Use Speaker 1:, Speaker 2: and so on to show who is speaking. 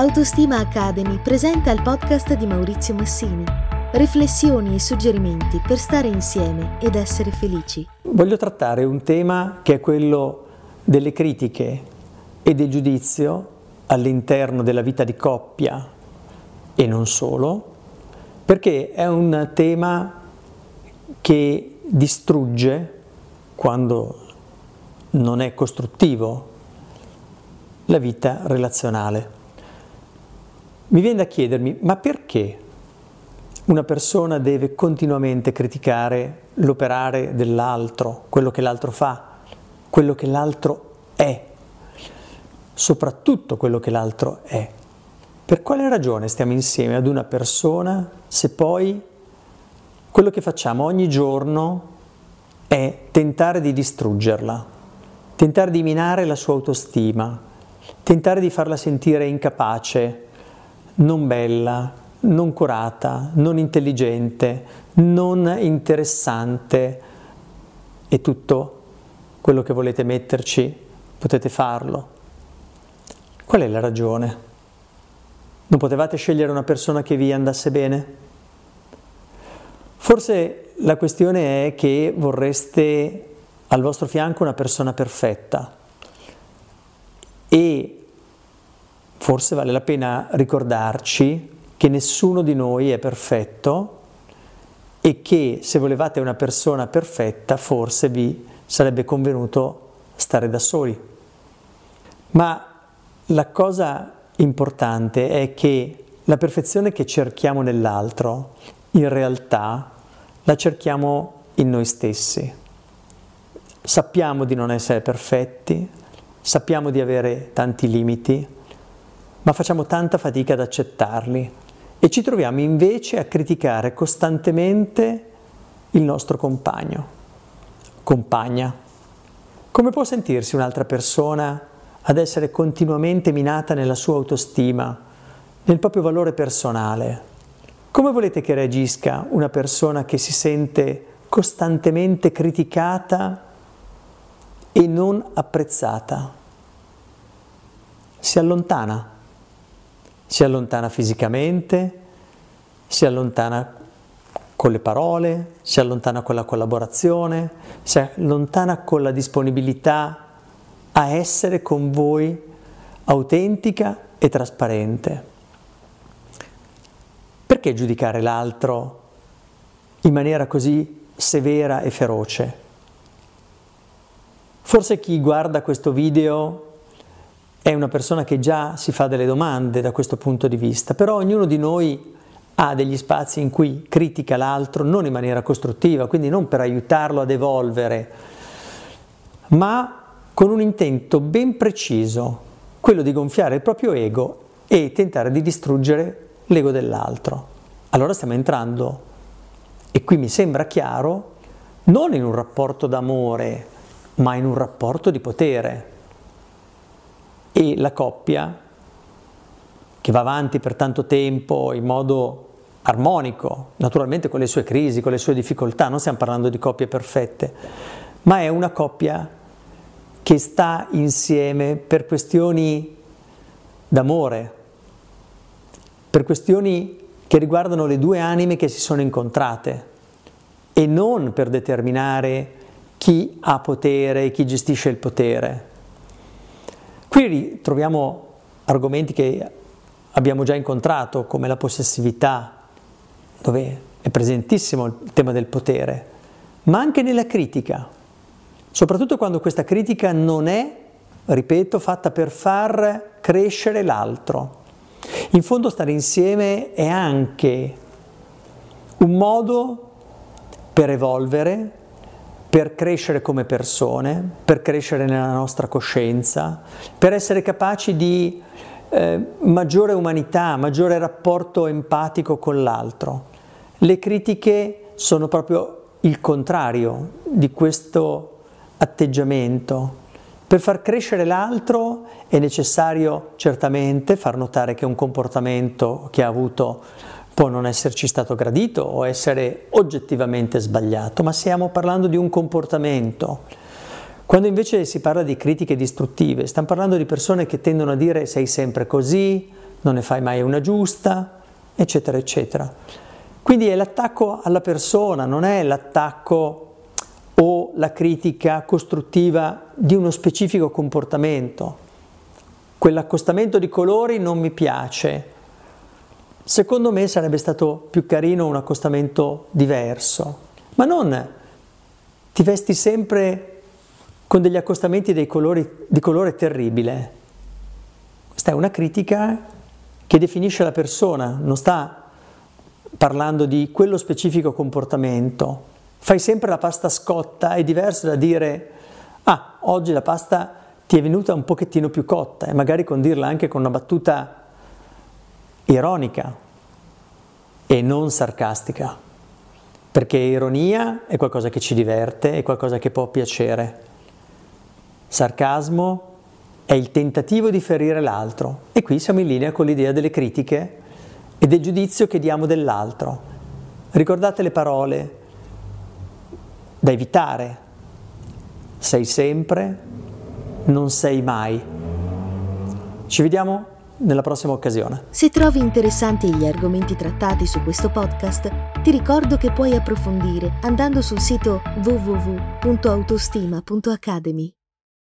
Speaker 1: Autostima Academy presenta il podcast di Maurizio Massini. Riflessioni e suggerimenti per stare insieme ed essere felici.
Speaker 2: Voglio trattare un tema che è quello delle critiche e del giudizio all'interno della vita di coppia e non solo, perché è un tema che distrugge quando non è costruttivo la vita relazionale. Mi viene da chiedermi, ma perché una persona deve continuamente criticare l'operare dell'altro, quello che l'altro fa, quello che l'altro è, soprattutto quello che l'altro è? Per quale ragione stiamo insieme ad una persona se poi quello che facciamo ogni giorno è tentare di distruggerla, tentare di minare la sua autostima, tentare di farla sentire incapace, non bella, non curata, non intelligente, non interessante e tutto quello che volete metterci potete farlo. Qual è la ragione? Non potevate scegliere una persona che vi andasse bene? Forse la questione è che vorreste al vostro fianco una persona perfetta e forse vale la pena ricordarci che nessuno di noi è perfetto e che se volevate una persona perfetta forse vi sarebbe convenuto stare da soli. Ma la cosa importante è che la perfezione che cerchiamo nell'altro in realtà la cerchiamo in noi stessi. Sappiamo di non essere perfetti, sappiamo di avere tanti limiti, ma facciamo tanta fatica ad accettarli e ci troviamo invece a criticare costantemente il nostro compagno, compagna. Come può sentirsi un'altra persona ad essere continuamente minata nella sua autostima, nel proprio valore personale? Come volete che reagisca una persona che si sente costantemente criticata e non apprezzata? Si allontana si allontana fisicamente, si allontana con le parole, si allontana con la collaborazione, si allontana con la disponibilità a essere con voi autentica e trasparente. Perché giudicare l'altro in maniera così severa e feroce? Forse chi guarda questo video è una persona che già si fa delle domande da questo punto di vista, però ognuno di noi ha degli spazi in cui critica l'altro non in maniera costruttiva, quindi non per aiutarlo ad evolvere, ma con un intento ben preciso, quello di gonfiare il proprio ego e tentare di distruggere l'ego dell'altro. Allora stiamo entrando, e qui mi sembra chiaro, non in un rapporto d'amore, ma in un rapporto di potere e la coppia che va avanti per tanto tempo in modo armonico, naturalmente con le sue crisi, con le sue difficoltà, non stiamo parlando di coppie perfette, ma è una coppia che sta insieme per questioni d'amore, per questioni che riguardano le due anime che si sono incontrate e non per determinare chi ha potere e chi gestisce il potere. Qui troviamo argomenti che abbiamo già incontrato, come la possessività, dove è presentissimo il tema del potere, ma anche nella critica, soprattutto quando questa critica non è, ripeto, fatta per far crescere l'altro. In fondo stare insieme è anche un modo per evolvere, per crescere come persone, per crescere nella nostra coscienza, per essere capaci di eh, maggiore umanità, maggiore rapporto empatico con l'altro. Le critiche sono proprio il contrario di questo atteggiamento. Per far crescere l'altro è necessario certamente far notare che un comportamento che ha avuto può non esserci stato gradito o essere oggettivamente sbagliato, ma stiamo parlando di un comportamento. Quando invece si parla di critiche distruttive, stiamo parlando di persone che tendono a dire sei sempre così, non ne fai mai una giusta, eccetera, eccetera. Quindi è l'attacco alla persona, non è l'attacco o la critica costruttiva di uno specifico comportamento. Quell'accostamento di colori non mi piace. Secondo me sarebbe stato più carino un accostamento diverso, ma non ti vesti sempre con degli accostamenti colori, di colore terribile. Questa è una critica che definisce la persona, non sta parlando di quello specifico comportamento. Fai sempre la pasta scotta, è diverso da dire, ah, oggi la pasta ti è venuta un pochettino più cotta, e magari condirla anche con una battuta ironica e non sarcastica, perché ironia è qualcosa che ci diverte, è qualcosa che può piacere. Sarcasmo è il tentativo di ferire l'altro e qui siamo in linea con l'idea delle critiche e del giudizio che diamo dell'altro. Ricordate le parole da evitare. Sei sempre, non sei mai. Ci vediamo nella prossima occasione.
Speaker 1: Se trovi interessanti gli argomenti trattati su questo podcast, ti ricordo che puoi approfondire andando sul sito www.autostima.academy.